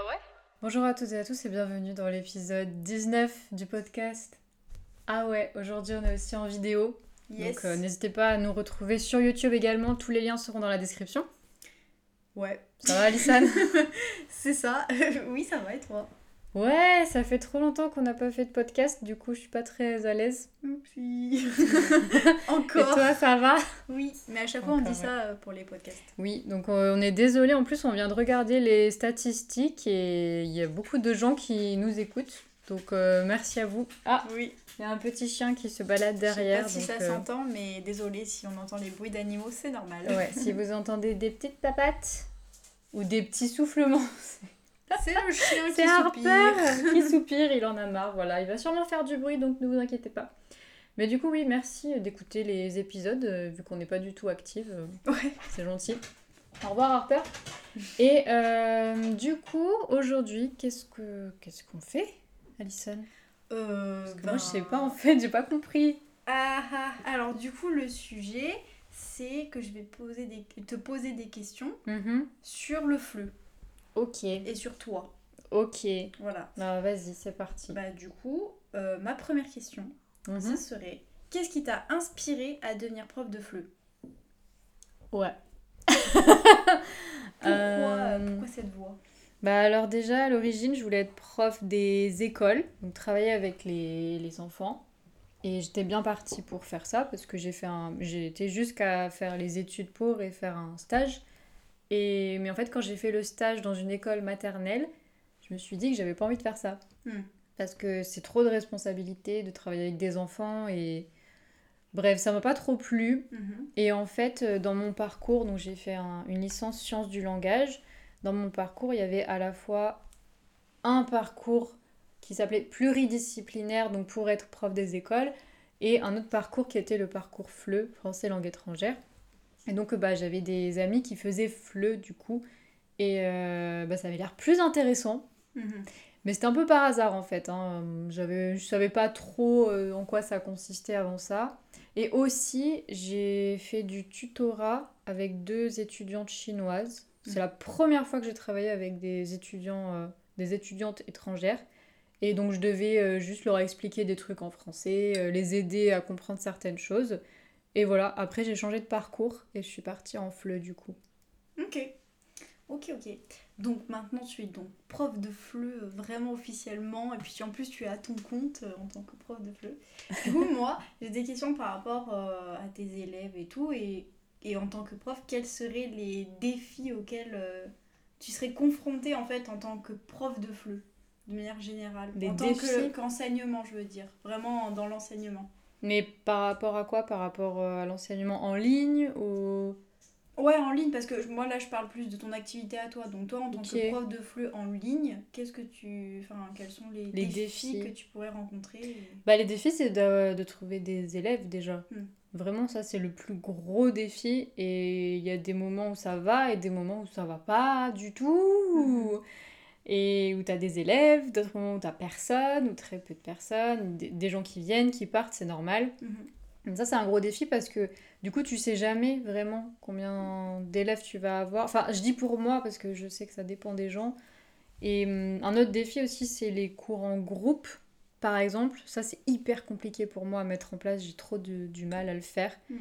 Ah ouais? Bonjour à toutes et à tous et bienvenue dans l'épisode 19 du podcast. Ah ouais, aujourd'hui on est aussi en vidéo. Yes. Donc euh, n'hésitez pas à nous retrouver sur YouTube également, tous les liens seront dans la description. Ouais. Ça va Alison? C'est ça. oui, ça va et toi? Ouais, ça fait trop longtemps qu'on n'a pas fait de podcast, du coup je suis pas très à l'aise. Oupsie. Et Encore. toi ça va? Oui, mais à chaque fois on dit ça euh, pour les podcasts. Oui, donc euh, on est désolé, en plus on vient de regarder les statistiques et il y a beaucoup de gens qui nous écoutent. Donc euh, merci à vous. Ah, Oui. il y a un petit chien qui se balade Je derrière. sais pas si donc, ça euh, s'entend, mais désolé si on entend les bruits d'animaux, c'est normal. Ouais, si vous entendez des petites papates ou des petits soufflements, C'est le chien qui c'est soupire. Harper qui soupire, il en a marre, voilà. Il va sûrement faire du bruit, donc ne vous inquiétez pas. Mais du coup, oui, merci d'écouter les épisodes, euh, vu qu'on n'est pas du tout active. euh, Ouais. C'est gentil. Au revoir Harper. Et euh, du coup, aujourd'hui, qu'est-ce que qu'est-ce qu'on fait, Alison? Euh, Parce que ben- Moi, je sais pas en fait, j'ai pas compris. Ah, ah. Alors du coup, le sujet, c'est que je vais poser des... te poser des questions Mhm. sur le fleu Ok, et sur toi. ok. Voilà. Bah, vas-y, c'est parti. Bah du coup, euh, ma première question, Mhm. ce serait qu'est-ce qui t'a inspiré à devenir prof de fleu? Ouais. Pourquoi, Euh, pourquoi cette voie Bah alors déjà, à l'origine, je voulais être prof des écoles, donc travailler avec les, les enfants. Et j'étais bien partie pour faire ça, parce que j'ai fait un... j'ai été jusqu'à faire les études pour et faire un stage. Et... Mais en fait, quand j'ai fait le stage dans une école maternelle, je me suis dit que j'avais pas envie de faire ça. Hmm. Parce que c'est trop de responsabilité de travailler avec des enfants et... Bref, ça m'a pas trop plu. Mhm. Et en fait, euh, dans mon parcours, donc j'ai fait un- une licence sciences du langage. Dans mon parcours, il y avait à la fois un parcours qui s'appelait pluridisciplinaire, donc pour être prof des écoles, et un autre parcours qui était le parcours FLE, français langue étrangère. Et donc, bah, j'avais des amis qui faisaient FLE du coup, et euh, bah, ça avait l'air plus intéressant. Mhm. Mais c'était un peu par hasard en fait. Hein. J'avais, je savais pas trop euh, en quoi ça consistait avant ça. Et aussi, j'ai fait du tutorat avec deux étudiantes chinoises. C'est la première fois que j'ai travaillé avec des étudiants, euh, des étudiantes étrangères. Et donc je devais euh, juste leur expliquer des trucs en français, les aider à comprendre certaines choses. Et voilà, après j'ai changé de parcours et je suis partie en FLE du coup. Ok. Ok, ok. Donc maintenant tu es donc prof de FLE euh, vraiment officiellement et puis en plus tu es à ton compte euh, en tant que prof de FLE. Du coup moi j'ai des questions par rapport euh, à tes élèves et tout et, et en tant que prof quels seraient les défis auxquels euh, tu serais confronté en fait en tant que prof de FLE de manière générale? Des En tant qu'enseignement je veux dire vraiment dans l'enseignement. Mais par rapport à quoi? Par rapport euh, à l'enseignement en ligne ou... Ouais, en ligne, parce que moi là je parle plus de ton activité à toi. Donc toi en tant que prof de FLE en ligne, qu'est-ce que tu. Enfin, quels sont les, Les défis, défis. que tu pourrais rencontrer Bah, les défis, c'est de, de trouver des élèves déjà. Hmm. Vraiment, ça, c'est le plus gros défi. Et il y a des moments où ça va et des moments où ça va pas du tout. Mhm. Et où tu as des élèves, d'autres moments où tu personne, ou très peu de personnes, des, gens qui viennent, qui partent, c'est normal. Mhm. Donc ça, c'est un gros défi parce que du coup, tu sais jamais vraiment combien d'élèves tu vas avoir. Enfin, je dis pour moi parce que je sais que ça dépend des gens. Et hum, un autre défi aussi, c'est les cours en groupe, par exemple. Ça, c'est hyper compliqué pour moi à mettre en place. J'ai trop de- du mal à le faire Mm.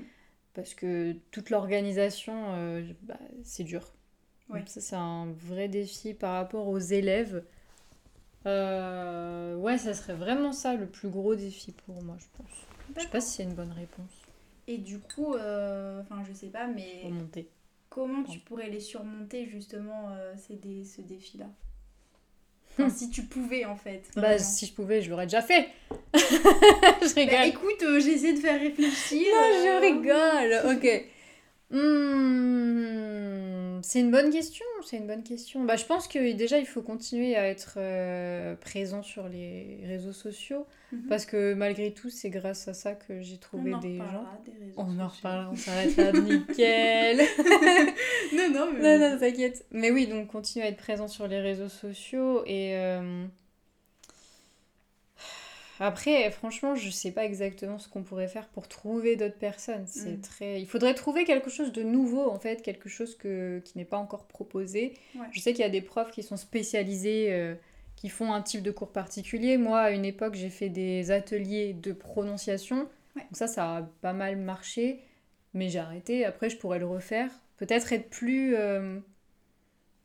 parce que toute l'organisation, euh, bah, c'est dur. Ouais. Donc ça, c'est un vrai défi par rapport aux élèves. Euh, ouais, ça serait vraiment ça le plus gros défi pour moi, je pense. Je sais pas si c'est une bonne réponse. Et du coup, euh, enfin je sais pas, mais Remonter. comment tu pourrais les surmonter justement euh, ces dé- ce défi-là? Enfin, si tu pouvais en fait. Bah, si je pouvais, je l'aurais déjà fait. je rigole. Bah, écoute, euh, j'ai essayé de faire réfléchir. non, je euh, rigole. Ok. Hmm, c'est une bonne question. C'est une bonne question. Bah, je pense que déjà, il faut continuer à être euh, présent sur les réseaux sociaux. Mhm. Parce que malgré tout, c'est grâce à ça que j'ai trouvé On des gens. des On en reparlera, on s'arrête là, nickel. non, non, mais. Non, non, t'inquiète. Mais oui, donc continuer à être présent sur les réseaux sociaux et. euh, Après, franchement, je sais pas exactement ce qu'on pourrait faire pour trouver d'autres personnes. C'est Mm. très... Il faudrait trouver quelque chose de nouveau, en fait, quelque chose que... qui n'est pas encore proposé. Ouais. Je sais qu'il y a des profs qui sont spécialisés, euh, qui font un type de cours particulier. Moi, à une époque, j'ai fait des ateliers de prononciation. Ouais. Donc ça, ça a pas mal marché, mais j'ai arrêté. Après, je pourrais le refaire. Peut-être être plus, euh,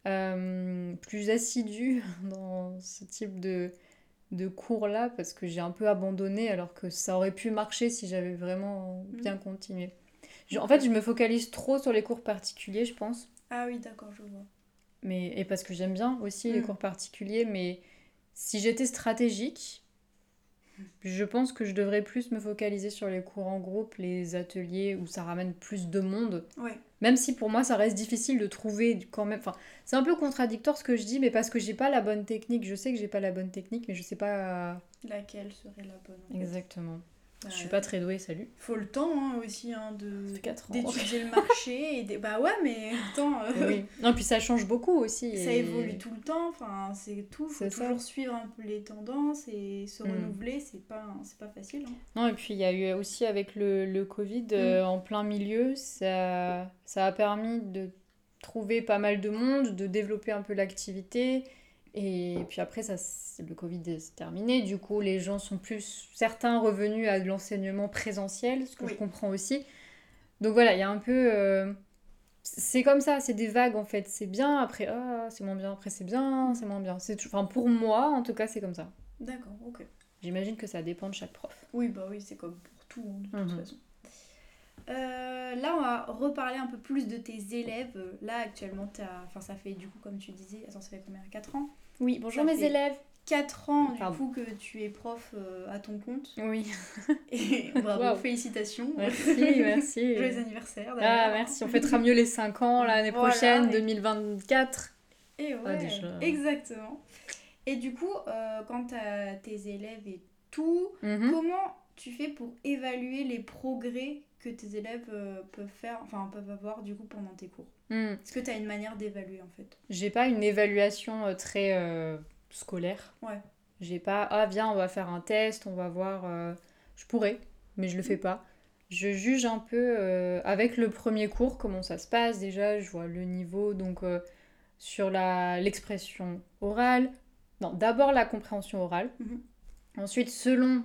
euh, plus assidu dans ce type de, de cours-là, parce que j'ai un peu abandonné, alors que ça aurait pu marcher si j'avais vraiment bien continué. Je- en fait, je me focalise trop sur les cours particuliers, je pense. Ah oui, d'accord, je vois. Mais, et parce que j'aime bien aussi les Mm. cours particuliers, mais si j'étais stratégique, je pense que je devrais plus me focaliser sur les cours en groupe, les ateliers où ça ramène plus de monde. Ouais. Même si pour moi ça reste difficile de trouver quand même. Enfin, c'est un peu contradictoire ce que je dis, mais parce que j'ai pas la bonne technique. Je sais que j'ai pas la bonne technique, mais je sais pas Laquelle serait la bonne en fait? exactement. Je suis pas très douée, salut. Faut le temps hein, aussi hein, de d'étudier le marché et des... bah ouais mais attends euh, Oui. Non, puis ça change beaucoup aussi. ça évolue tout le temps enfin c'est tout faut ça. toujours suivre un peu les tendances et se Mm. renouveler c'est pas c'est pas facile hein. Non, et puis il y a eu aussi avec le, le Covid Mm. euh, en plein milieu, ça, ça a permis de trouver pas mal de monde, de développer un peu l'activité. Et puis après, ça, le Covid est terminé. Du coup, les gens sont plus, certains revenus à de l'enseignement présentiel, ce que je comprends aussi. Donc voilà, il y a un peu. euh, c'est comme ça, c'est des vagues en fait. C'est bien, après, ah, c'est moins bien, après, c'est bien, c'est moins bien. Enfin, pour moi, en tout cas, c'est comme ça. d'accord ok J'imagine que ça dépend de chaque prof. oui bah oui c'est comme pour tout hein, de toute Mhm. façon Euh, là, on va reparler un peu plus de tes élèves. Là, actuellement. Enfin, ça fait du coup, comme tu disais, attends, ça fait combien 4 ans? Oui, bonjour mes élèves. 4 ans, du Pardon. coup, que tu es prof euh, à ton compte. Oui, Et bravo, félicitations. merci, merci. Joyeux anniversaire, Ah, merci, on fêtera mieux les 5 ans l'année Voilà, prochaine, et- 2024. Et ouais, Ah, déjà. exactement. Et du coup, euh, quand tu as tes élèves et tout, Mhm. comment tu fais pour évaluer les progrès que tes élèves euh, peuvent faire, enfin peuvent avoir du coup pendant tes cours Hmm. Est-ce que tu as une manière d'évaluer en fait? J'ai pas une évaluation euh, très euh, scolaire. Ouais. J'ai pas, ah viens, on va faire un test, on va voir. euh, Je pourrais, mais je le fais pas. Je juge un peu euh, avec le premier cours comment ça se passe. Déjà, je vois le niveau donc sur la l'expression orale. Non, d'abord la compréhension orale. Mhm. Ensuite, selon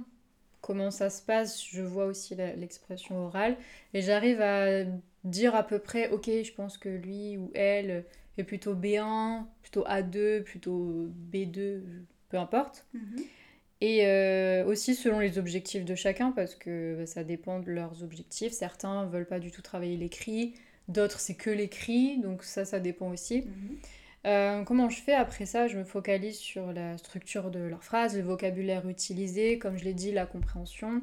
comment ça se passe, je vois aussi l'expression orale et j'arrive à dire à peu près, ok, je pense que lui ou elle est plutôt B1, plutôt A2, plutôt B2, peu importe. Et euh, aussi selon les objectifs de chacun, parce que bah, ça dépend de leurs objectifs. Certains veulent pas du tout travailler l'écrit, d'autres c'est que l'écrit, donc ça, ça dépend aussi. Mhm. Euh, comment je fais après ça? Je me focalise sur la structure de leurs phrases, le vocabulaire utilisé, comme je l'ai dit, la compréhension,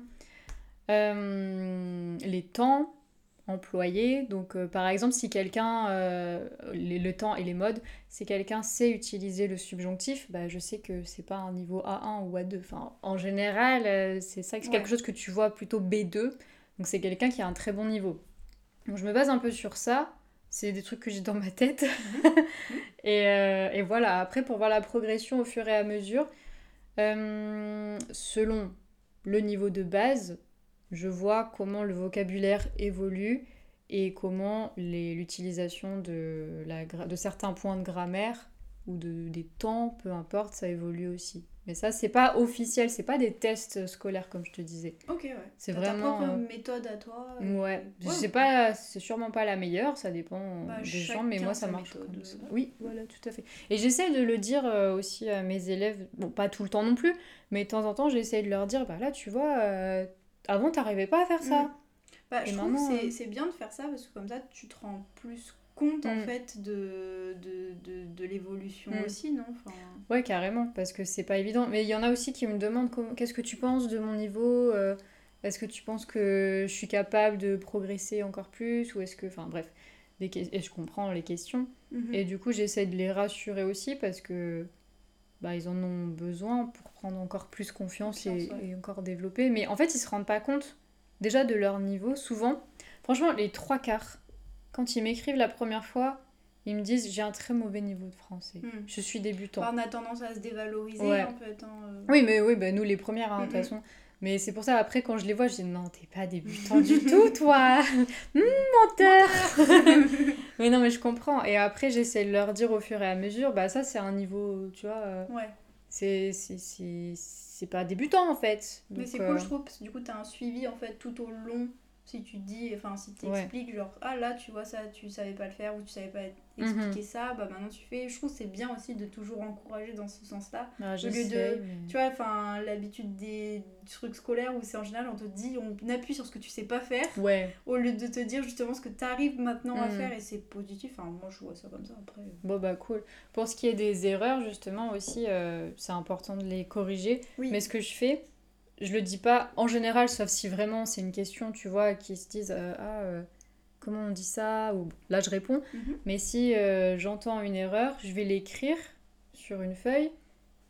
Euh, les temps employés. Donc, euh, par exemple, si quelqu'un, le temps et les modes, si quelqu'un sait utiliser le subjonctif, bah, je sais que c'est pas un niveau A1 ou A2. Enfin, en général, c'est ça, c'est quelque chose que tu vois plutôt B2. Donc, c'est quelqu'un qui a un très bon niveau. Donc, je me base un peu sur ça. C'est des trucs que j'ai dans ma tête. et, euh, et voilà, après, pour voir la progression au fur et à mesure, euh, selon le niveau de base, je vois comment le vocabulaire évolue et comment l'utilisation de, la gra- de certains points de grammaire ou de, des temps, peu importe, ça évolue aussi. Mais ça, c'est pas officiel, c'est pas des tests scolaires comme je te disais. Ok, ouais. C'est vraiment, ta propre euh, méthode à toi. et- Ouais, je sais pas, c'est sûrement pas la meilleure, ça dépend Bah, des gens, mais moi ça marche comme ça. Oui, voilà, tout à fait. Et j'essaie de le dire euh, aussi à mes élèves, bon, pas tout le temps non plus, mais de temps en temps, j'essaie de leur dire, bah là, tu vois, euh, avant, t'arrivais pas à faire ça. Mm. Bah, Et je trouve maintenant, que c'est- euh, c'est bien de faire ça parce que comme ça tu te rends plus compte en Mm. fait de, de, de, de l'évolution Mm. aussi, non? Enfin... Ouais, carrément, parce que c'est pas évident. Mais il y en a aussi qui me demandent qu'est-ce que tu penses de mon niveau euh, Est-ce que tu penses que je suis capable de progresser encore plus Ou est-ce que. Enfin, bref. Des Et je comprends les questions. Mhm. Et du coup, j'essaie de les rassurer aussi parce que bah, ils en ont besoin pour prendre encore plus confiance, et, ouais. et encore développer. Mais en fait, ils se rendent pas compte déjà de leur niveau. Souvent, franchement, les trois quarts, quand ils m'écrivent la première fois, ils me disent j'ai un très mauvais niveau de français. Hmm. Je suis débutant. On a tendance à se dévaloriser Ouais. en fait. hein, euh. Oui, mais oui, bah, nous les premières, hein, de toute Mhm. façon. Mais c'est pour ça, après, quand je les vois, je dis non, t'es pas débutant du tout, toi menteur Mais non, mais je comprends. Et après, j'essaie de leur dire au fur et à mesure, bah ça, c'est un niveau, tu vois, euh, Ouais. c'est c'est- c'est c'est pas débutant en fait. Mais c'est euh, cool, je trouve, parce que du coup, t'as un suivi en fait tout au long. Si tu dis, enfin, si t'expliques, genre, ah là, tu vois, ça, tu savais pas le faire ou tu savais pas expliquer ça, bah maintenant tu fais. Je trouve que c'est bien aussi de toujours encourager dans ce sens-là. bah, lieu de- j'essaie, mais- Tu vois, enfin, l'habitude des trucs scolaires où c'est en général, on te dit, on appuie sur ce que tu sais pas faire, Ouais, au lieu de te dire justement ce que t'arrives maintenant à Mhm. faire et c'est positif. Enfin, moi, je vois ça comme ça après. bon bah cool. Pour ce qui est des erreurs, justement, aussi, euh, c'est important de les corriger. Oui. Mais ce que je fais, je le dis pas en général, sauf si vraiment c'est une question, tu vois, qui se disent euh, Ah, euh, comment on dit ça? Ou là, je réponds. Mhm. Mais si euh, j'entends une erreur, je vais l'écrire sur une feuille.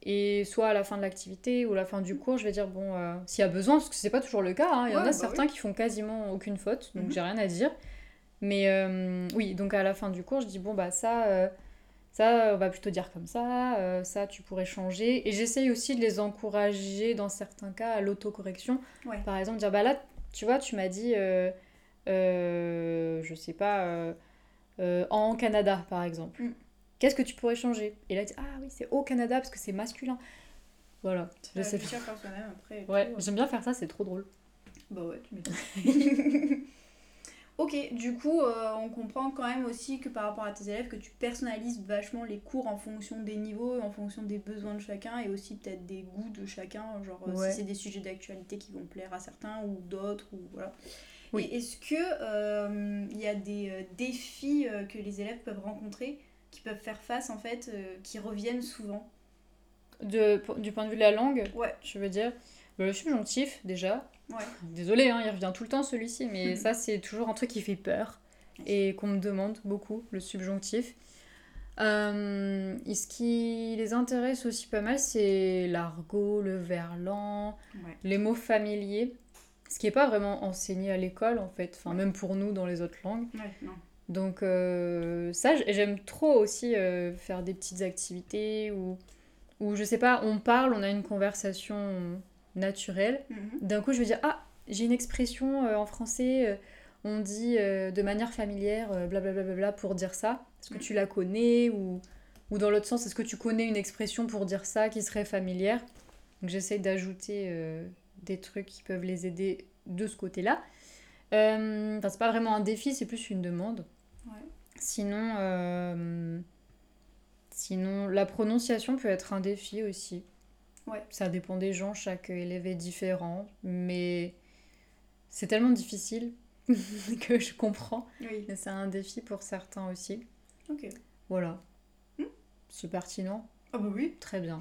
Et soit à la fin de l'activité ou à la fin du cours, je vais dire Bon, s'il y a besoin, parce que c'est pas toujours le cas, hein, il y en Ouais, a bah certains qui font quasiment aucune faute, donc Mhm. j'ai rien à dire. Mais oui, donc à la fin du cours, je dis Bon, bah ça. Ça, on va plutôt dire comme ça, euh, ça, tu pourrais changer. Et j'essaye aussi de les encourager, dans certains cas, à l'autocorrection. Ouais. Par exemple, dire, bah là, tu vois, tu m'as dit, euh, euh, je sais pas, en Canada, par exemple. Mm. Qu'est-ce que tu pourrais changer? Et là, il dit, ah oui, c'est au Canada, parce que c'est masculin. Voilà, je sais soi-même après. Ouais, j'aime bien faire ça, c'est trop drôle. Bah ouais, tu m'étonnes. ok, du coup, euh, on comprend quand même aussi que par rapport à tes élèves, que tu personnalises vachement les cours en fonction des niveaux, en fonction des besoins de chacun et aussi peut-être des goûts de chacun. Genre, euh, Ouais. si c'est des sujets d'actualité qui vont plaire à certains ou d'autres, ou voilà. Oui. Est-ce que euh, il y a des euh, défis euh, que les élèves peuvent rencontrer, qui peuvent faire face en fait, euh, qui reviennent souvent? De, du point de vue de la langue, Ouais, je veux dire, bah, le subjonctif, déjà. Ouais. Désolée, hein, il revient tout le temps celui-ci, mais ça, c'est toujours un truc qui fait peur et qu'on me demande beaucoup, le subjonctif. Euh, et ce qui les intéresse aussi pas mal, c'est l'argot, le verlan, Ouais. les mots familiers, ce qui n'est pas vraiment enseigné à l'école en fait, enfin même pour nous dans les autres langues. Non. Donc euh, ça, j'aime trop aussi euh, faire des petites activités où, où, je sais pas, on parle, on a une conversation naturelle. Mhm. D'un coup, je vais dire, ah, j'ai une expression euh, en français, euh, on dit euh, de manière familière, blablabla bla, pour dire ça. Est-ce que Mhm. tu la connais ou, ou dans l'autre sens, est-ce que tu connais une expression pour dire ça qui serait familière? Donc j'essaie d'ajouter des trucs qui peuvent les aider de ce côté-là. Enfin, c'est pas vraiment un défi, c'est plus une demande. Ouais. Sinon, sinon, la prononciation peut être un défi aussi. Ouais. Ça dépend des gens, chaque élève est différent, mais c'est tellement difficile que je comprends. Oui, Mais c'est un défi pour certains aussi. ok. Voilà. Hmm. C'est pertinent. Ah bah oui, Très bien.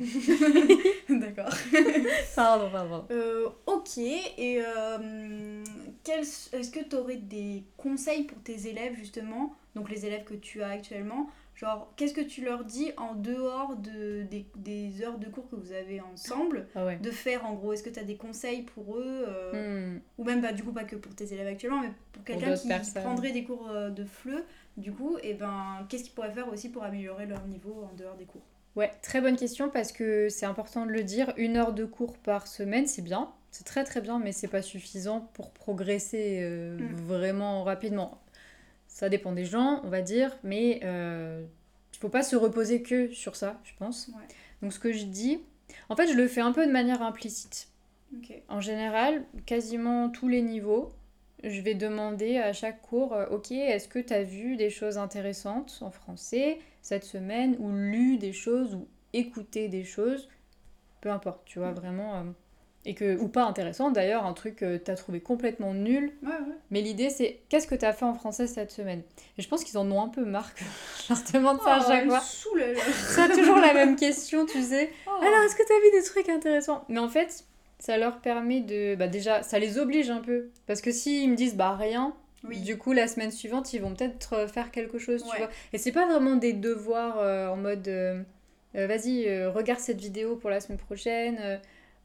d'accord. Pardon, pardon. Euh, ok, et euh, est-ce que tu aurais des conseils pour tes élèves justement, donc les élèves que tu as actuellement Genre, qu'est-ce que tu leur dis en dehors de, des, des heures de cours que vous avez ensemble Ah ouais. de faire en gros Est-ce que tu as des conseils pour eux euh, Hmm. Ou même, bah, du coup, pas que pour tes élèves actuellement, mais pour quelqu'un qui personnes. prendrait des cours euh, de FLE, du coup, et ben, qu'est-ce qu'ils pourraient faire aussi pour améliorer leur niveau en dehors des cours? Ouais, très bonne question parce que c'est important de le dire. Une heure de cours par semaine, c'est bien. C'est très très bien, mais c'est pas suffisant pour progresser euh, Mm. vraiment rapidement. Ça dépend des gens, on va dire, mais euh, il faut pas se reposer que sur ça, je pense. Ouais. Donc ce que je dis, en fait, je le fais un peu de manière implicite. En général, quasiment tous les niveaux, je vais demander à chaque cours, euh, ok, est-ce que tu as vu des choses intéressantes en français cette semaine, ou lu des choses, ou écouté des choses, peu importe, tu vois, Mm. vraiment, euh, et que, ou pas intéressant d'ailleurs, un truc que tu as trouvé complètement nul, Ouais, ouais. mais l'idée c'est, qu'est-ce que tu as fait en français cette semaine? Et je pense qu'ils en ont un peu marre que je leur demande ça à Oh, chaque elle me fois. C'est toujours la même question, tu sais. Oh. Alors, est-ce que tu as vu des trucs intéressants? Mais en fait, ça leur permet de. Bah, déjà, ça les oblige un peu. Parce que s'ils me disent, bah, rien, Oui. du coup, la semaine suivante, ils vont peut-être euh, faire quelque chose, tu Ouais. vois. Et c'est pas vraiment des devoirs euh, en mode. euh, euh, Vas-y, euh, regarde cette vidéo pour la semaine prochaine.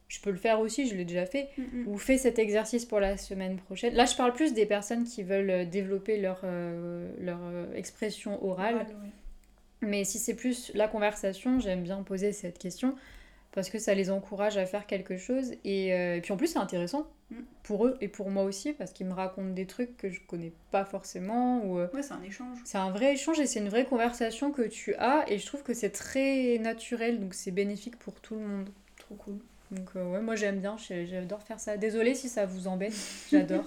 Je peux le faire aussi, je l'ai déjà fait. Mm, mm. Ou fais cet exercice pour la semaine prochaine. Là, je parle plus des personnes qui veulent euh, développer leur, euh, leur euh, expression orale. Oral. Mais si c'est plus la conversation, j'aime bien poser cette question parce que ça les encourage à faire quelque chose. Et, euh, et puis en plus, c'est intéressant Mm. pour eux et pour moi aussi parce qu'ils me racontent des trucs que je connais pas forcément. Ou, Ouais, c'est un échange. c'est un vrai échange et c'est une vraie conversation que tu as. Et je trouve que c'est très naturel, donc c'est bénéfique pour tout le monde. Trop cool. Donc euh, ouais, moi j'aime bien, j'adore faire ça. Désolée si ça vous embête, j'adore.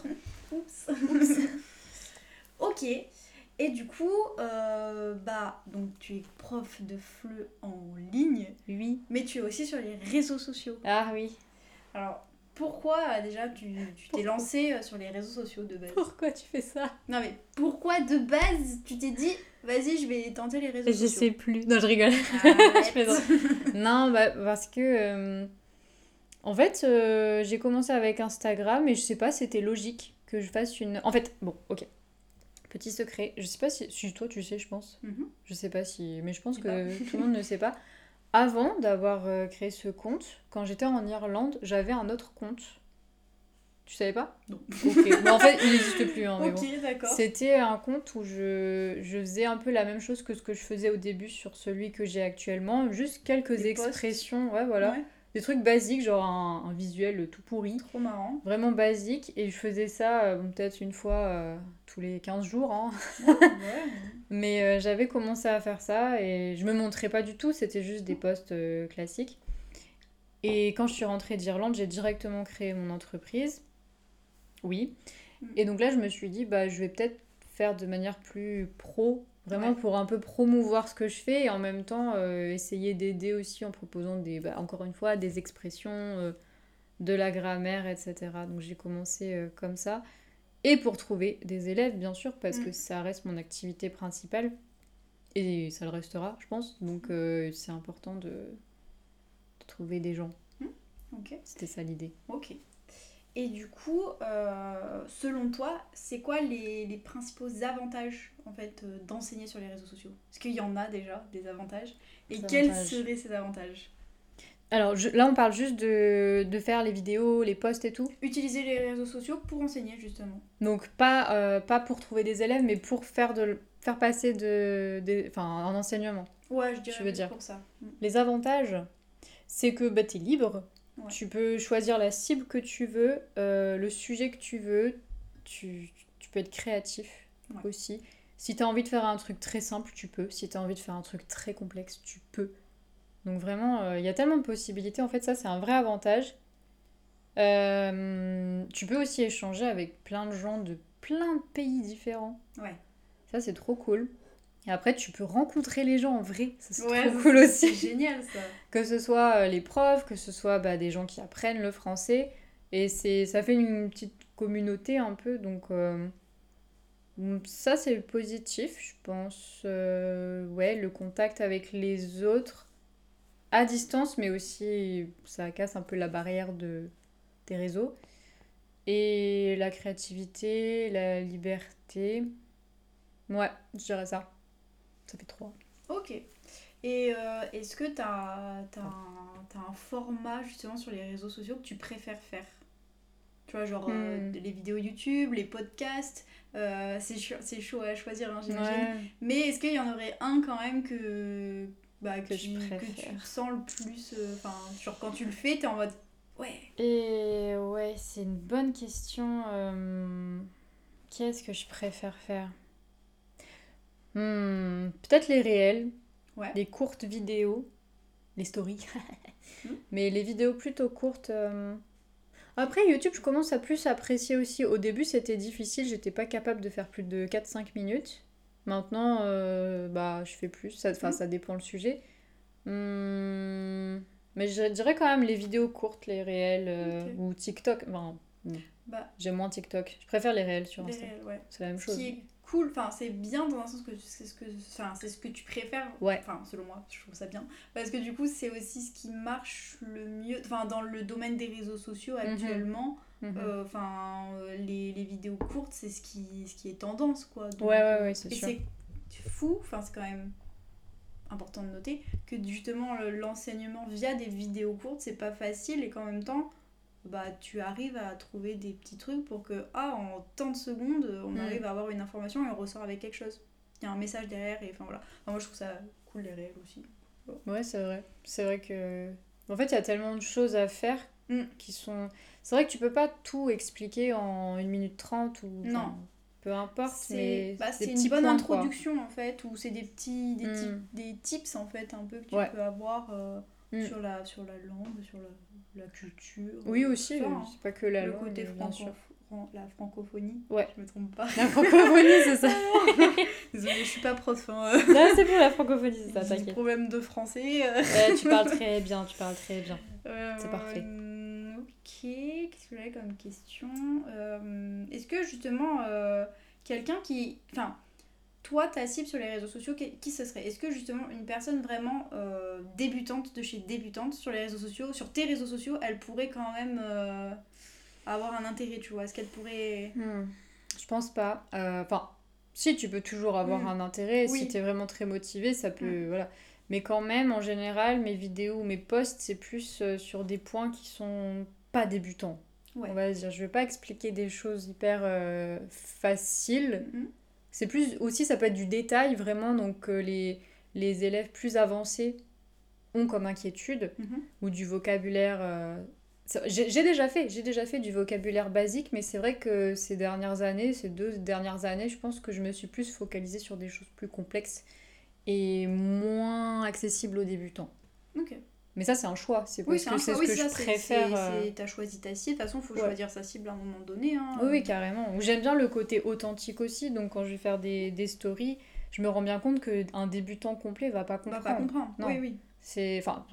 Oups. ok. Et du coup, euh, bah, donc tu es prof de FLE en ligne, oui. mais tu es aussi sur les réseaux sociaux. Ah oui. Alors, pourquoi euh, déjà tu t'es lancé sur les réseaux sociaux de base? Pourquoi tu fais ça? Non mais pourquoi de base tu t'es dit, vas-y, je vais tenter les réseaux Je sociaux? sais plus. Non, je rigole. Arrête. Je non, bah, parce que. euh, en fait, euh, j'ai commencé avec Instagram et je sais pas, c'était logique que je fasse une. En fait, bon, ok. Petit secret. Je sais pas si. Si toi, tu sais, je pense. Mhm. Je sais pas si. Mais je pense sais que tout le monde ne sait pas. Avant d'avoir euh, créé ce compte, quand j'étais en Irlande, j'avais un autre compte. Tu savais pas? Non. Ok. Mais en fait, il n'existe plus. Hein, mais bon. Ok, d'accord. C'était un compte où je, je faisais un peu la même chose que ce que je faisais au début sur celui que j'ai actuellement. Juste quelques Des posts. expressions, ouais, voilà. Ouais, Des trucs basiques, genre un, un visuel tout pourri. trop marrant. Vraiment basique. Et je faisais ça euh, peut-être une fois euh, tous les 15 jours. hein. Ouais, ouais. Mais euh, j'avais commencé à faire ça et je me montrais pas du tout, c'était juste des posts euh, classiques. Et quand je suis rentrée d'Irlande, j'ai directement créé mon entreprise. Oui. Mm. Et donc là, je me suis dit, bah, je vais peut-être faire de manière plus pro, vraiment Ouais. pour un peu promouvoir ce que je fais et en même temps euh, essayer d'aider aussi en proposant des, bah, encore une fois, des expressions, euh, de la grammaire, etc. Donc j'ai commencé euh, comme ça. Et pour trouver des élèves, bien sûr, parce Mm. que ça reste mon activité principale. Et ça le restera, je pense. Donc euh, c'est important de, de trouver des gens. Ok. C'était ça l'idée. Ok. Et du coup, euh, selon toi, c'est quoi les, les principaux avantages en fait euh, d'enseigner sur les réseaux sociaux? Est-ce qu'il y en a déjà des avantages? Et Des quels avantages. seraient ces avantages? Alors je- là, on parle juste de, de faire les vidéos, les posts et tout. Utiliser les réseaux sociaux pour enseigner justement. Donc pas, euh, pas pour trouver des élèves, mais pour faire, de, faire passer de, enfin, un enseignement. Ouais, je dirais veux dire. pour ça. Mm. Les avantages, c'est que bah, tu es libre. Ouais. Tu peux choisir la cible que tu veux, euh, le sujet que tu veux. Tu, tu peux être créatif Ouais. aussi. Si tu as envie de faire un truc très simple, tu peux. Si tu as envie de faire un truc très complexe, tu peux. Donc vraiment, euh, il y a tellement de possibilités. En fait, ça, c'est un vrai avantage. Euh, tu peux aussi échanger avec plein de gens de plein de pays différents. Ouais. Ça, c'est trop cool. Et après, tu peux rencontrer les gens en vrai. Ça, c'est Ouais, trop cool C'est aussi. génial ça. Que ce soit euh, les profs, que ce soit bah, des gens qui apprennent le français. Et c'est, ça fait une petite communauté un peu. Donc, euh, donc ça, c'est positif, je pense. Euh, ouais, le contact avec les autres à distance, mais aussi ça casse un peu la barrière de, des réseaux. Et la créativité, la liberté. Ouais, je dirais ça. Ça fait trois. Ok. Et euh, est-ce que tu as, t'as un format justement sur les réseaux sociaux que tu préfères faire? Tu vois, genre euh, Hmm. les vidéos YouTube, les podcasts, euh, c'est chaud, à choisir, hein, j'imagine. Ouais. Mais est-ce qu'il y en aurait un quand même que, bah, que, Que je tu, que tu sens le plus euh, Enfin, genre quand tu le fais, t'es en mode ouais. Et ouais, c'est une bonne question. Qu'est-ce que je préfère faire? Hmm, Peut-être les réels, Ouais. les courtes vidéos, les stories. Hmm. Mais les vidéos plutôt courtes. euh, Après, YouTube, je commence à plus apprécier aussi. Au début, c'était difficile, j'étais pas capable de faire plus de 4-5 minutes. Maintenant, euh, bah, je fais plus. Ça, Hmm. ça dépend le sujet. Hmm, Mais je dirais quand même les vidéos courtes, les réels euh, ou TikTok. Enfin, Bah, j'aime moins TikTok. Je préfère les réels sur les Insta. réels, ouais. C'est la même chose. qui est cool, enfin c'est bien dans un sens que c'est ce que, enfin c'est ce que tu préfères. Ouais. Enfin selon moi, je trouve ça bien parce que du coup c'est aussi ce qui marche le mieux, enfin dans le domaine des réseaux sociaux actuellement. Mhm. euh, Enfin euh, les, les vidéos courtes c'est ce qui ce qui est tendance quoi. Donc, Ouais, ouais, ouais, c'est Et c'est fou, enfin c'est quand même important de noter, que justement le- l'enseignement via des vidéos courtes, c'est pas facile et qu'en même temps, bah, tu arrives à trouver des petits trucs pour que, ah, en tant de secondes, on Mm. arrive à avoir une information et on ressort avec quelque chose. Il y a un message derrière et enfin voilà. Enfin, moi, je trouve ça cool les réels aussi. Ouais, c'est vrai. C'est vrai que. En fait, il y a tellement de choses à faire Mm. qui sont. C'est vrai que tu peux pas tout expliquer en 1 minute 30 ou. Non. enfin, Peu importe, C'est bah, petits une bonne points, quoi. introduction en fait, ou c'est des petits des, Mm. des tips en fait un peu que tu Ouais. peux avoir euh, Mm. sur, la, sur la langue, sur la, la culture. Oui, aussi, euh, hein. c'est pas que la le langue, côté franco fran- la francophonie. Ouais. Je me trompe pas. La francophonie, c'est ça. Désolée, je suis pas prof. Hein. non, c'est pour la francophonie, c'est ça, t'inquiète. problèmes de français. euh. Tu parles très bien, tu parles très bien. Euh, C'est parfait. Ok, qu'est-ce que j'avais comme question? Est-ce que justement, quelqu'un qui. Enfin, toi, ta cible sur les réseaux sociaux, qui, ce serait? Est-ce que justement, une personne vraiment euh, débutante de chez débutante sur les réseaux sociaux, sur tes réseaux sociaux, elle pourrait quand même euh, avoir un intérêt, tu vois? Est-ce qu'elle pourrait. Hmm, Je pense pas. Euh, Enfin, si, tu peux toujours avoir Mm. un intérêt. Oui. Si t'es vraiment très motivé, ça peut. Voilà. Mais quand même, en général, mes vidéos ou mes posts, c'est plus sur des points qui sont pas débutants. Ouais. On va dire, je vais pas expliquer des choses hyper faciles. C'est plus aussi, ça peut être du détail vraiment, donc euh, les, les élèves plus avancés ont comme inquiétude Mhm. ou du vocabulaire. euh, j'ai déjà fait, j'ai déjà fait du vocabulaire basique, mais c'est vrai que ces dernières années, ces deux dernières années, je pense que je me suis plus focalisée sur des choses plus complexes et moins accessibles aux débutants. Ok. Mais ça, c'est un choix, c'est Oui, parce c'est que un c'est choix. ce Oui, que c'est je ça, c'est- préfère. euh, T'as choisi ta cible. De toute façon, il faut Ouais. choisir sa cible à un moment donné. hein. Oui, oui, carrément. J'aime bien le côté authentique aussi, donc quand je vais faire des, des stories, je me rends bien compte qu'un débutant complet va pas On va comprendre. pas comprendre. Non. Oui, oui. C'est, enfin,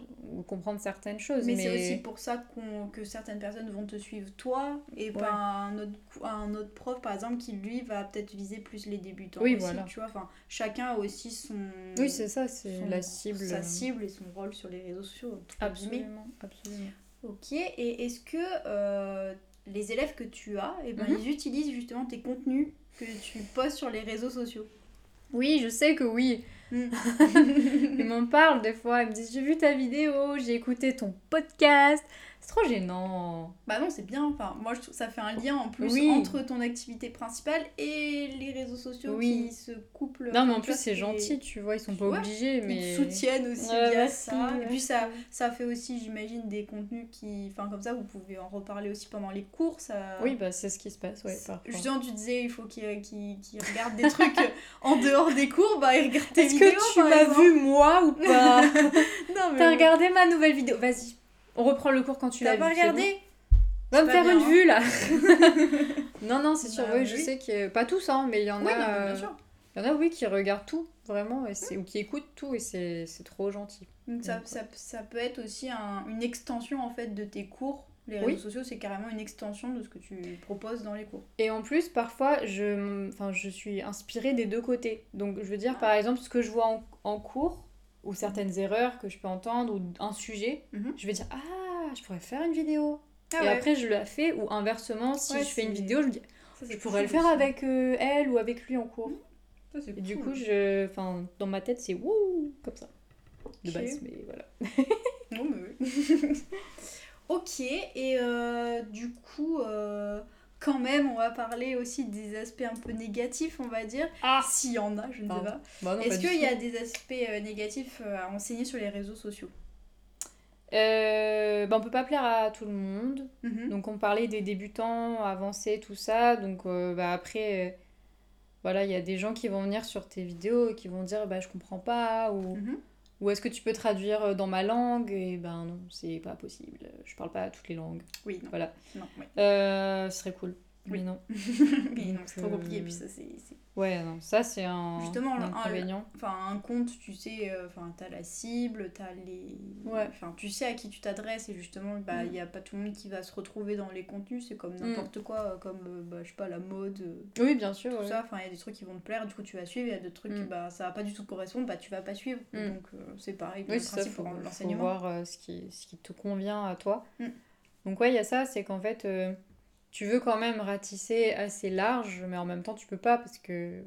comprendre certaines choses, Mais, mais, c'est aussi pour ça que certaines personnes vont te suivre toi et pas un autre, un autre prof par exemple qui lui va peut-être viser plus les débutants Oui, aussi, voilà. tu vois enfin chacun a aussi son oui, c'est ça, c'est la cible. sa cible et son rôle sur les réseaux sociaux. Absolument, absolument. ok et est-ce que euh, les élèves que tu as eh ben, Mhm. ils utilisent justement tes contenus que tu postes sur les réseaux sociaux? Oui, je sais que oui. Mm. Ils m'en parlent des fois, ils me disent j'ai vu ta vidéo, j'ai écouté ton podcast. C'est trop gênant. Bah non, c'est bien. Enfin, moi, je trouve ça fait un lien en plus Oui. entre ton activité principale et les réseaux sociaux Oui. qui se couplent. Non, mais en plus c'est gentil, tu vois, ils sont pas obligés, Ils mais. te soutiennent aussi Ouais, via merci, ça. Et puis ça, ça fait aussi, j'imagine, des contenus qui. Enfin, comme ça, vous pouvez en reparler aussi pendant les cours. Ça... Oui, bah c'est ce qui se passe, ouais. Justement, tu disais, il faut qu'ils qu'ils regardent des trucs en dehors des cours, bah ils regardent tes Est-ce vidéos. que tu m'as vu moi ou pas Non, mais T'as regardé ma nouvelle vidéo? Vas-y, on reprend le cours quand tu l'as T'as vu. pas c'est regardé Va me pas faire bien, une hein. vue là Non, non, c'est sûr, Bah, oui, oui. je sais que. Pas tous, hein, mais il y en Oui, a. euh, bien sûr. Il y en a, oui, qui regardent tout, vraiment, et c'est- ou qui écoutent tout, et c'est c'est trop gentil. Ça, Donc, ça, ça peut être aussi un- une extension en fait de tes cours. Les réseaux sociaux, c'est carrément une extension de ce que tu proposes dans les cours. Et en plus, parfois, je, enfin, je suis inspirée des deux côtés. Donc, je veux dire, Ah. par exemple, ce que je vois en, en cours, ou certaines erreurs que je peux entendre, ou un sujet, Mhm. je vais dire Ah, je pourrais faire une vidéo. Ah et ouais. après, je la fais, ou inversement, si Ouais, je fais une vidéo, je me dis Ça, Je pourrais le faire aussi. avec euh, elle ou avec lui en cours. Ça, c'est Et du coup, je, enfin, dans ma tête, c'est wouh, comme ça. De base, mais voilà. Non, mais oui. ok, et euh, du coup, euh, quand même, on va parler aussi des aspects un peu négatifs, on va dire. Ah S'il y en a, je ne sais pas. Bah Est-ce pas du qu'il y a des aspects euh, négatifs euh, à enseigner sur les réseaux sociaux? Euh, bah, on peut pas plaire à tout le monde. Mhm. Donc, on parlait des débutants, avancés, tout ça. Donc, euh, bah, après, euh, voilà, il y a des gens qui vont venir sur tes vidéos et qui vont dire bah, je comprends pas ou, Mhm. Ou est-ce que tu peux traduire dans ma langue? Et ben non, c'est pas possible. Je parle pas toutes les langues. Oui, non. Voilà. non. Euh, ce serait cool. Oui. Non. Mais non, c'est trop compliqué, puis ça, c'est... Ouais, non, ça c'est un, Justement, un inconvénient. Enfin, un compte, tu sais, euh, enfin, t'as la cible, t'as les... Ouais. Enfin, tu sais à qui tu t'adresses et justement, bah, il Mm. n'y a pas tout le monde qui va se retrouver dans les contenus, c'est comme n'importe quoi, euh, comme, euh, bah, je sais pas, la mode, Oui, bien sûr. tout ouais. ça. Enfin, il y a des trucs qui vont te plaire, du coup, tu vas suivre, il y a d'autres trucs Mm. bah, ça va pas du tout te correspondre, bah, tu vas pas suivre. Mm. Donc, euh, c'est pareil, Oui, c'est ça, faut, pour l'enseignement. voir euh, ce, qui, ce qui te convient à toi. Mm. Donc ouais, il y a ça, c'est qu'en fait, euh, tu veux quand même ratisser assez large, mais en même temps, tu peux pas parce que...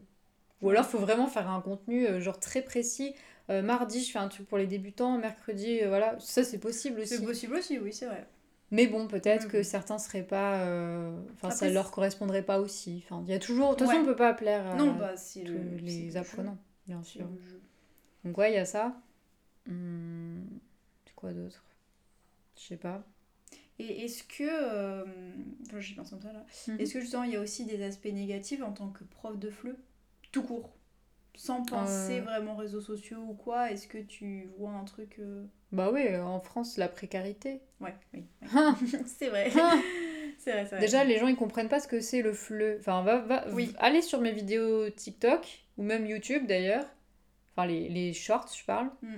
Ou alors, faut vraiment faire un contenu euh, genre très précis. euh, mardi, je fais un truc pour les débutants, mercredi, euh, voilà. Ça, c'est possible aussi. C'est possible aussi, oui, c'est vrai. Mais bon, peut-être Oui, que certains seraient pas. Enfin, ça leur correspondrait pas aussi. Enfin, il y a toujours. De toute façon, on peut pas plaire à non, bah, tous le. les le apprenants, bien sûr. Donc, ouais, il y a ça. Hum, c'est quoi d'autre? Je sais pas. Et est-ce que. euh, Enfin, j'y pense comme ça là. Mhm. Est-ce que justement il y a aussi des aspects négatifs en tant que prof de FLE Tout court. Sans penser Euh. vraiment réseaux sociaux ou quoi, est-ce que tu vois un truc. euh, Bah oui, en France, la précarité. Ouais, oui. oui. Hein c'est vrai. Hein c'est vrai, c'est vrai. Déjà, les gens ils comprennent pas ce que c'est le fleu. Enfin, va, va, Oui. allez sur mes vidéos TikTok ou même YouTube d'ailleurs. Enfin, les, les shorts, je parle. Mm.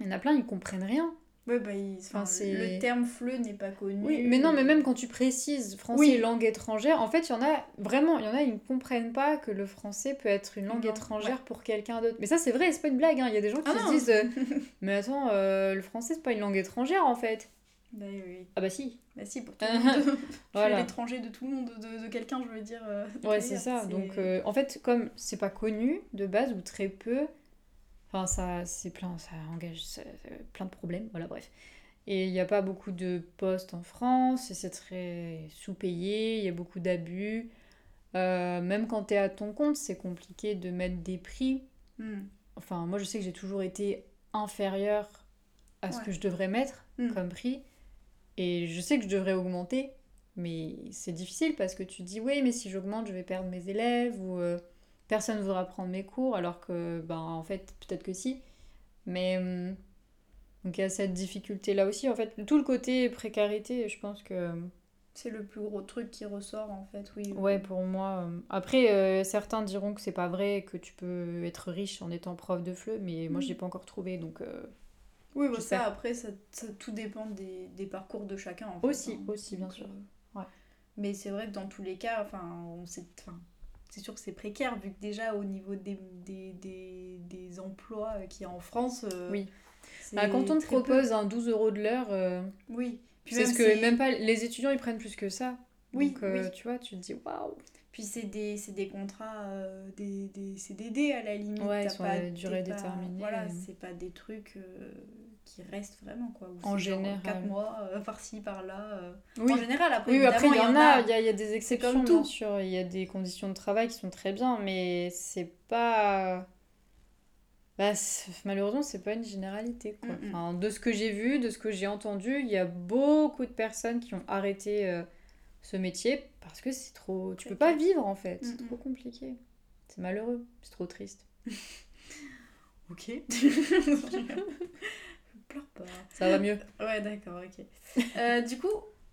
Il y en a plein, ils comprennent rien. Ouais, bah, il- enfin, le terme FLE n'est pas connu. Oui, mais non, mais même quand tu précises français Oui. et langue étrangère, en fait, il y en a vraiment, il y en a, ils ne comprennent pas que le français peut être une langue Non, étrangère pour quelqu'un d'autre. Mais ça, c'est vrai, c'est pas une blague. hein. Il y a des gens qui Ah se non. disent, euh, mais attends, euh, le français, c'est pas une langue étrangère en fait. Bah oui. Ah bah si. Bah si, pour tout le monde. Voilà. l'étranger de tout le monde, de, de quelqu'un, je veux dire. euh, Ouais, c'est ça. Donc, euh, en fait, comme c'est pas connu de base ou très peu, enfin, ça, c'est plein, ça engage ça- euh, plein de problèmes. Voilà, bref. Et il n'y a pas beaucoup de postes en France, et c'est très sous-payé, il y a beaucoup d'abus. Euh, même quand tu es à ton compte, c'est compliqué de mettre des prix. Hmm. Enfin, moi, je sais que j'ai toujours été inférieure à ce que je devrais mettre Mm. comme prix. Et je sais que je devrais augmenter, mais c'est difficile parce que tu dis, oui, mais si j'augmente, je vais perdre mes élèves ou euh, personne ne voudra prendre mes cours, alors que, ben, en fait, peut-être que si. Mais. hum, donc, il y a cette difficulté-là aussi. En fait, tout le côté précarité, je pense que. C'est le plus gros truc qui ressort en fait, oui. Ouais, pour moi. euh, Après, euh, certains diront que c'est pas vrai, que tu peux être riche en étant prof de FLE, mais moi, Mm. je l'ai pas encore trouvé, donc. euh, Oui, bah, ça après, ça, ça- tout dépend des, des parcours de chacun. En fait, Aussi, hein. aussi, bien sûr. euh, Ouais. Mais c'est vrai que dans tous les cas, enfin, on sait, enfin, c'est sûr que c'est précaire vu que déjà au niveau des, des, des, des emplois qu'il y a en France. euh, Oui. Bah, quand on te peu. propose un 12 euros de l'heure, euh, Oui. Puis c'est ce que même pas les étudiants ils prennent plus que ça. Oui, Donc, euh, oui. tu vois, tu te dis waouh. Puis c'est des, c'est des contrats, euh, des, des CDD à la limite. Ouais, ils t'as sont pas- à durée pas- déterminée. Voilà, c'est pas des trucs euh, qui restent vraiment quoi. En c'est général. 4 mois, euh, par-ci, par-là. euh. Oui. En général, après, Oui, oui, après il y en a, il y a, y a des exceptions comme bien sûr, il y a des conditions de travail qui sont très bien, mais c'est pas. Bah, c'est- malheureusement, c'est pas une généralité. Quoi. Mm, mm. Enfin, de ce que j'ai vu, de ce que j'ai entendu, il y a beaucoup de personnes qui ont arrêté euh, ce métier parce que c'est trop. Tu peux pas vivre en fait, c'est Mm, mm. trop compliqué. C'est malheureux, c'est trop triste. Ok. Pleure pas. Ça va mieux. Ouais, d'accord, ok. Euh, du coup,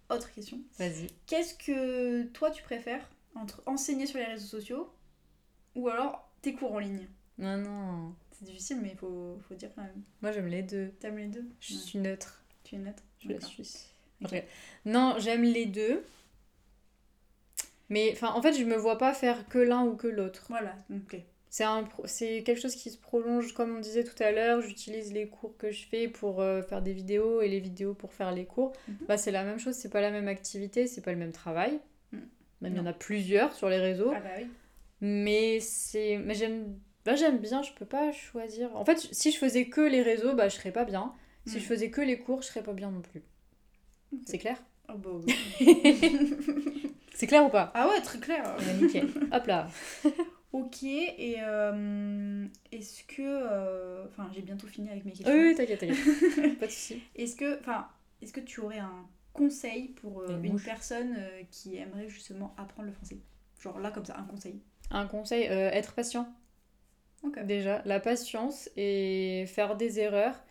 autre question. Vas-y. Qu'est-ce que toi tu préfères entre enseigner sur les réseaux sociaux ou alors tes cours en ligne? Non, non. C'est difficile, mais il faut, faut dire quand même. Moi, j'aime les deux. T'aimes les deux? Je Ouais. suis neutre. Tu es neutre? Je la suis. Ok. Ok. Non, j'aime les deux. Mais enfin, en fait, je me vois pas faire que l'un ou que l'autre. Voilà, ok. C'est c'est quelque chose qui se prolonge, comme on disait tout à l'heure. J'utilise les cours que je fais pour euh, faire des vidéos et les vidéos pour faire les cours. Mhm. Bah, c'est la même chose, c'est pas la même activité, c'est pas le même travail. Mhm. Même il y en a plusieurs sur les réseaux. Ah bah oui. Mais c'est. Mais j'aime. Bah, j'aime bien, je peux pas choisir. En fait, si je faisais que les réseaux, bah, je serais pas bien. Si je faisais que les cours, je serais pas bien non plus. C'est clair? Ah bah oui. C'est clair ou pas? Ah ouais, très clair. Ouais, nickel. Hop là. Ok, et euh, est-ce que... euh, Enfin, j'ai bientôt fini avec mes questions. Oui, oui, t'inquiète, t'inquiète. pas de soucis. Est-ce que, enfin, est-ce que tu aurais un conseil pour euh, Une personne qui aimerait justement apprendre le français? Genre là, comme ça, un conseil. Un conseil, être patient. Ok. Déjà, la patience et faire des erreurs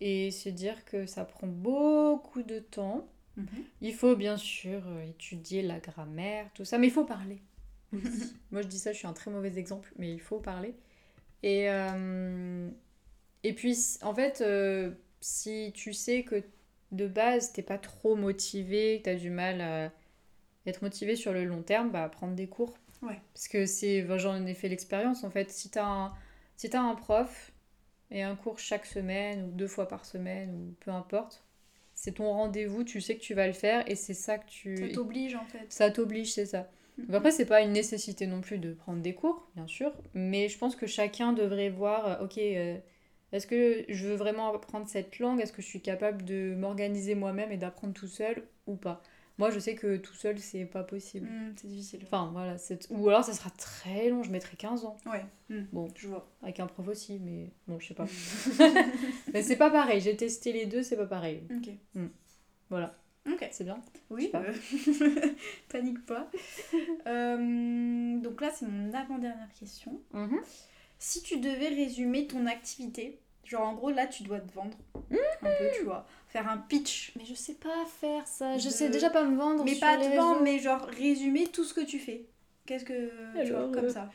et se dire que ça prend beaucoup de temps. Mhm. Il faut bien sûr étudier la grammaire, tout ça, mais il faut parler. Moi je dis ça, je suis un très mauvais exemple, mais il faut parler. Et, euh, et puis, en fait, euh, si tu sais que de base, t'es pas trop motivé, que t'as du mal à être motivé sur le long terme, bah prendre des cours. Ouais. Parce que c'est, j'en ai fait l'expérience en fait. Si t'as un, si t'as un prof et un cours chaque semaine ou deux fois par semaine ou peu importe, c'est ton rendez-vous, tu sais que tu vas le faire et c'est ça que tu. Ça t'oblige en fait. Ça t'oblige, c'est ça. Après, c'est pas une nécessité non plus de prendre des cours, bien sûr, mais je pense que chacun devrait voir, euh, ok, euh, Est-ce que je veux vraiment apprendre cette langue? Est-ce que je suis capable de m'organiser moi-même et d'apprendre tout seul ou pas? Moi, je sais que tout seul, c'est pas possible. Hmm, c'est difficile. Enfin, voilà. Ou alors, ça sera très long, je mettrai 15 ans. Ouais. Hmm, Bon, Je vois. avec un prof aussi, mais bon, je sais pas. mais c'est pas pareil, j'ai testé les deux, c'est pas pareil. Ok. Voilà, Ok. c'est bien. Oui, pas. euh, panique pas. Euh, donc là, c'est mon avant-dernière question. Mhm. Si tu devais résumer ton activité, genre en gros, là, tu dois te vendre un peu, tu vois, faire un pitch. Mais je sais pas faire ça. Je De- sais déjà pas me vendre. Mais sur pas les te vendre, mais genre résumer tout ce que tu fais. Qu'est-ce que. tu vois, comme euh, ça.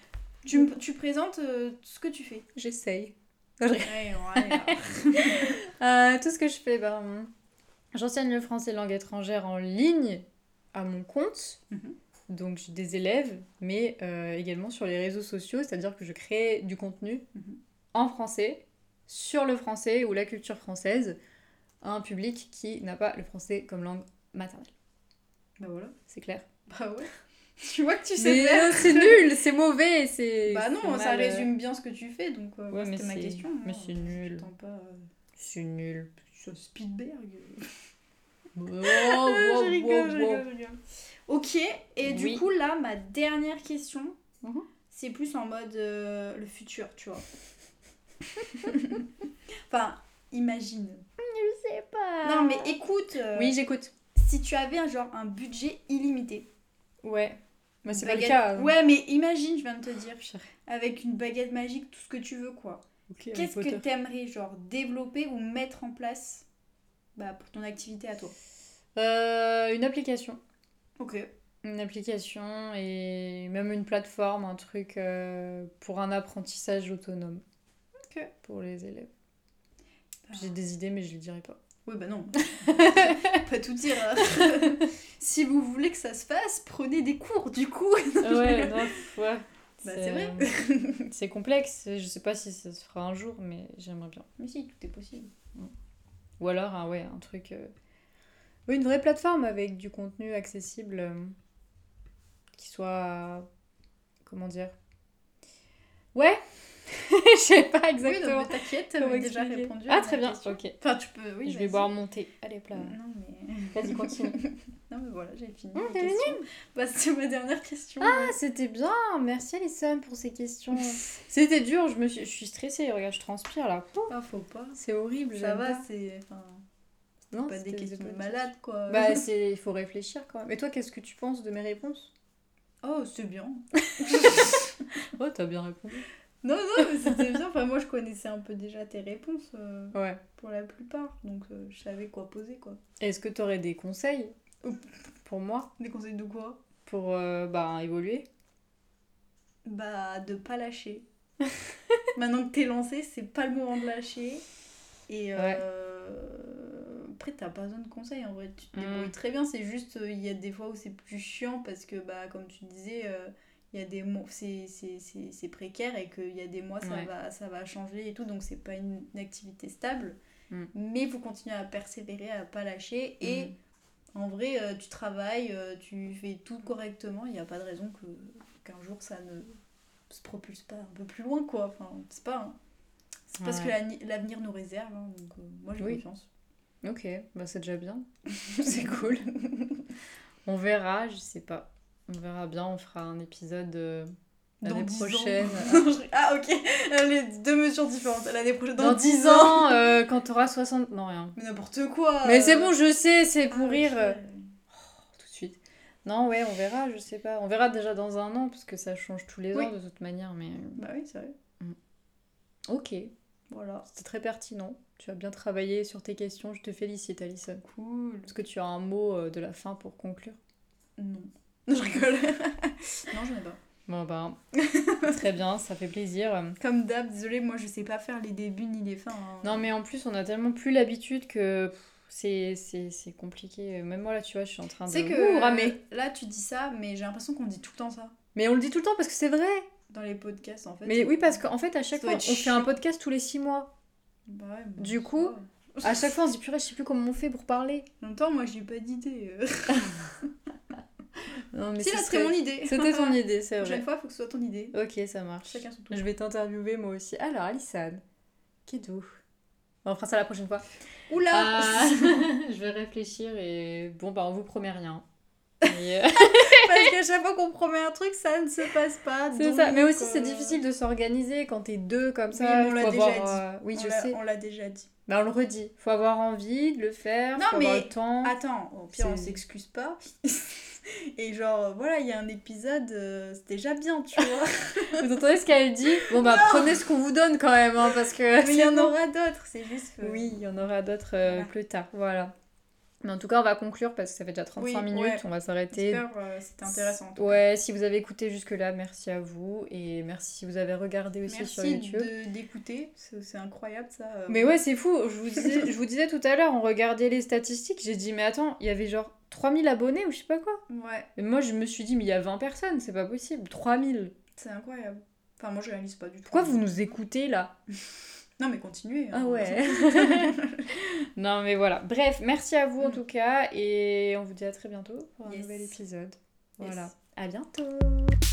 Tu, me- tu présentes euh, ce que tu fais. J'essaye. Ouais, ouais, tout ce que je fais, ben, j'enseigne le français langue étrangère en ligne à mon compte. Mhm. Donc j'ai des élèves, mais euh, également sur les réseaux sociaux, c'est-à-dire que je crée du contenu Mhm. en français, sur le français ou la culture française, à un public qui n'a pas le français comme langue maternelle. bah voilà. C'est clair Bah ouais. Tu vois que tu sais Mais faire. euh, c'est nul, c'est mauvais, c'est. Bah non, ça mal, euh, résume bien ce que tu fais, donc euh, Ouais, mais c'était ma question. mais hein. c'est nul. Pas C'est nul. Sur Spielberg. Je rigole, wow, je rigole, je rigole. Ok, et du coup là, ma dernière question, Mhm. c'est plus en mode euh, le futur, tu vois. enfin, imagine. Je sais pas. Non mais écoute, euh, Oui, j'écoute. si tu avais un, genre un budget illimité. Ouais. Mais c'est pas le cas. hein. Ouais, mais imagine, je viens de te dire, avec une baguette magique, tout ce que tu veux, quoi. Qu'est-ce que Potter. t'aimerais, genre, développer ou mettre en place bah, pour ton activité à toi? Euh, Une application. Ok. Une application et même une plateforme, un truc euh, pour un apprentissage autonome. Ok. Pour les élèves. Bah. J'ai des idées, mais je les dirai pas. Oui, bah non. pas tout dire. si vous voulez que ça se fasse, prenez des cours, du coup. ouais, non, ouais. Bah, c'est vrai. c'est complexe. Je sais pas si ça se fera un jour, mais j'aimerais bien. Mais si, tout est possible. Ou alors, un, ouais, un truc. euh, oui, une vraie plateforme avec du contenu accessible euh, qui soit. Comment dire? Ouais Je sais pas Oui, exactement. mais t'inquiète, t'avais déjà répondu. Ah, à très bien, question. ok. Enfin, tu peux, oui. je vais boire mon thé. Allez, plat. Non, mais. Vas-y, continue. Non, mais voilà, j'ai fini. Oh, questions. Bah, c'était ma dernière question. Ah, c'était bien. Merci Alison pour ces questions. C'était dur, je, me suis... je suis stressée. Regarde, je transpire là. Ah, faut pas. C'est horrible, Ça va, c'est. Enfin, Non, pas des questions bonnes malades, quoi. Bah, c'est... il faut réfléchir quand même. Et toi, qu'est-ce que tu penses de mes réponses? Oh, c'est bien. Oh, t'as bien répondu. Non, non, mais c'était bien. Enfin, moi, je connaissais un peu déjà tes réponses euh, Ouais. pour la plupart. Donc, euh, je savais quoi poser, quoi. Est-ce que t'aurais des conseils pour moi? Des conseils de quoi? Pour euh, bah, évoluer? Bah, de pas lâcher. Maintenant que t'es lancé, c'est pas le moment de lâcher. Et après, t'as pas besoin de conseils en vrai. Tu te Mm. débrouilles très bien. C'est juste, il y a des fois où c'est plus chiant parce que, bah, comme tu disais, il y a des mois, c'est c'est- c'est- c'est précaire et qu'il y a des mois, ça, Ouais. va, ça va changer et tout. Donc, c'est pas une, une activité stable. Mm. Mais il faut continuer à persévérer, à pas lâcher. Et Mm. en vrai, euh, tu travailles, euh, tu fais tout correctement. Il n'y a pas de raison que qu'un jour ça ne se propulse pas un peu plus loin, quoi. Enfin, c'est pas. hein. C'est parce Ouais. que la- l'avenir nous réserve. hein, donc, euh, moi, j'ai Oui. confiance. Ok, bah c'est déjà bien. c'est cool. On verra, je sais pas. On verra bien, on fera un épisode euh, Dans l'année 10 ans. prochaine. ah, ok. Euh, Les deux mesures différentes. L'année prochaine. Dans 10 ans, euh, quand t'auras 60... Non, rien. Mais n'importe quoi. Mais euh. c'est bon, je sais, c'est Ah, pour rire. euh, tout de suite. Non, ouais, on verra, je sais pas. On verra déjà dans un an, parce que ça change tous les Oui. ans de toute manière, mais... Bah oui, c'est vrai. Ok, Voilà. c'était très pertinent. Tu as bien travaillé sur tes questions, je te félicite, Alison. Cool. Est-ce que tu as un mot euh, de la fin pour conclure? Non. Je rigole. non, j'en ai pas. Bon, bah, très bien, ça fait plaisir. Comme d'hab, désolé, moi je sais pas faire les débuts ni les fins. hein. Non, mais en plus, on a tellement plus l'habitude que c'est- c'est c'est compliqué. Même moi, là, tu vois, je suis en train de Tu sais que ouh, ramer. là tu dis ça, mais j'ai l'impression qu'on dit tout le temps ça Mais on le dit tout le temps parce que c'est vrai. dans les podcasts en fait. Mais oui, parce qu'en fait, à chaque fois, on fait un podcast tous les six mois. Bah ouais, bon, Du coup. À chaque fois, on se dit, purée, je sais plus comment on fait pour parler. En même temps, moi j'ai pas d'idée. Non, mais si là, c'était serait- mon idée. C'était ton idée, c'est La vrai. prochaine fois, faut que ce soit ton idée. Ok, ça marche. Chacun son tour. Je vais t'interviewer moi aussi. Alors, Alison, Kidou, On fera ça la prochaine fois. Oula Ah, je vais réfléchir et bon, bah on vous promet rien. Et, euh, Parce qu'à chaque fois qu'on promet un truc, ça ne se passe pas. c'est ça. Mais aussi, c'est euh, difficile de s'organiser quand t'es deux comme Oui, ça. mais on l'a déjà avoir, euh, Oui, on je sais. On l'a déjà dit. Mais on le redit. Faut avoir envie de le faire. Non, faut avoir mais le temps. Attends, au pire, on C'est- s'excuse pas. Et genre, voilà, il y a un épisode, euh, c'est déjà bien, tu vois. Vous entendez ce qu'elle dit Bon, bah prenez ce qu'on vous donne quand même, hein, parce que. Mais il y en aura d'autres, c'est juste. euh, Oui, il y en aura d'autres euh, Voilà. plus tard. Voilà. Mais en tout cas, on va conclure parce que ça fait déjà 35 Oui, minutes. ouais. On va s'arrêter. Euh, c'était intéressant. en tout cas. Ouais, si vous avez écouté jusque-là, merci à vous. Et merci si vous avez regardé aussi sur Merci YouTube. de- d'écouter, c'est incroyable ça. euh. Mais ouais, c'est fou. Je vous, disais, je vous disais tout à l'heure, on regardait les statistiques. J'ai dit, mais attends, il y avait genre 3000 abonnés ou je sais pas quoi. Ouais, Et moi, je me suis dit, mais il y a 20 personnes, c'est pas possible. 3000. c'est incroyable. Enfin, moi je réalise pas du tout. Pourquoi vous nous écoutez là? Non, mais continuez. Ah hein. ouais. non, mais voilà. Bref, merci à vous en Mm. tout cas. Et on vous dit à très bientôt pour un Yes. nouvel épisode. Yes. Voilà. À bientôt. Ah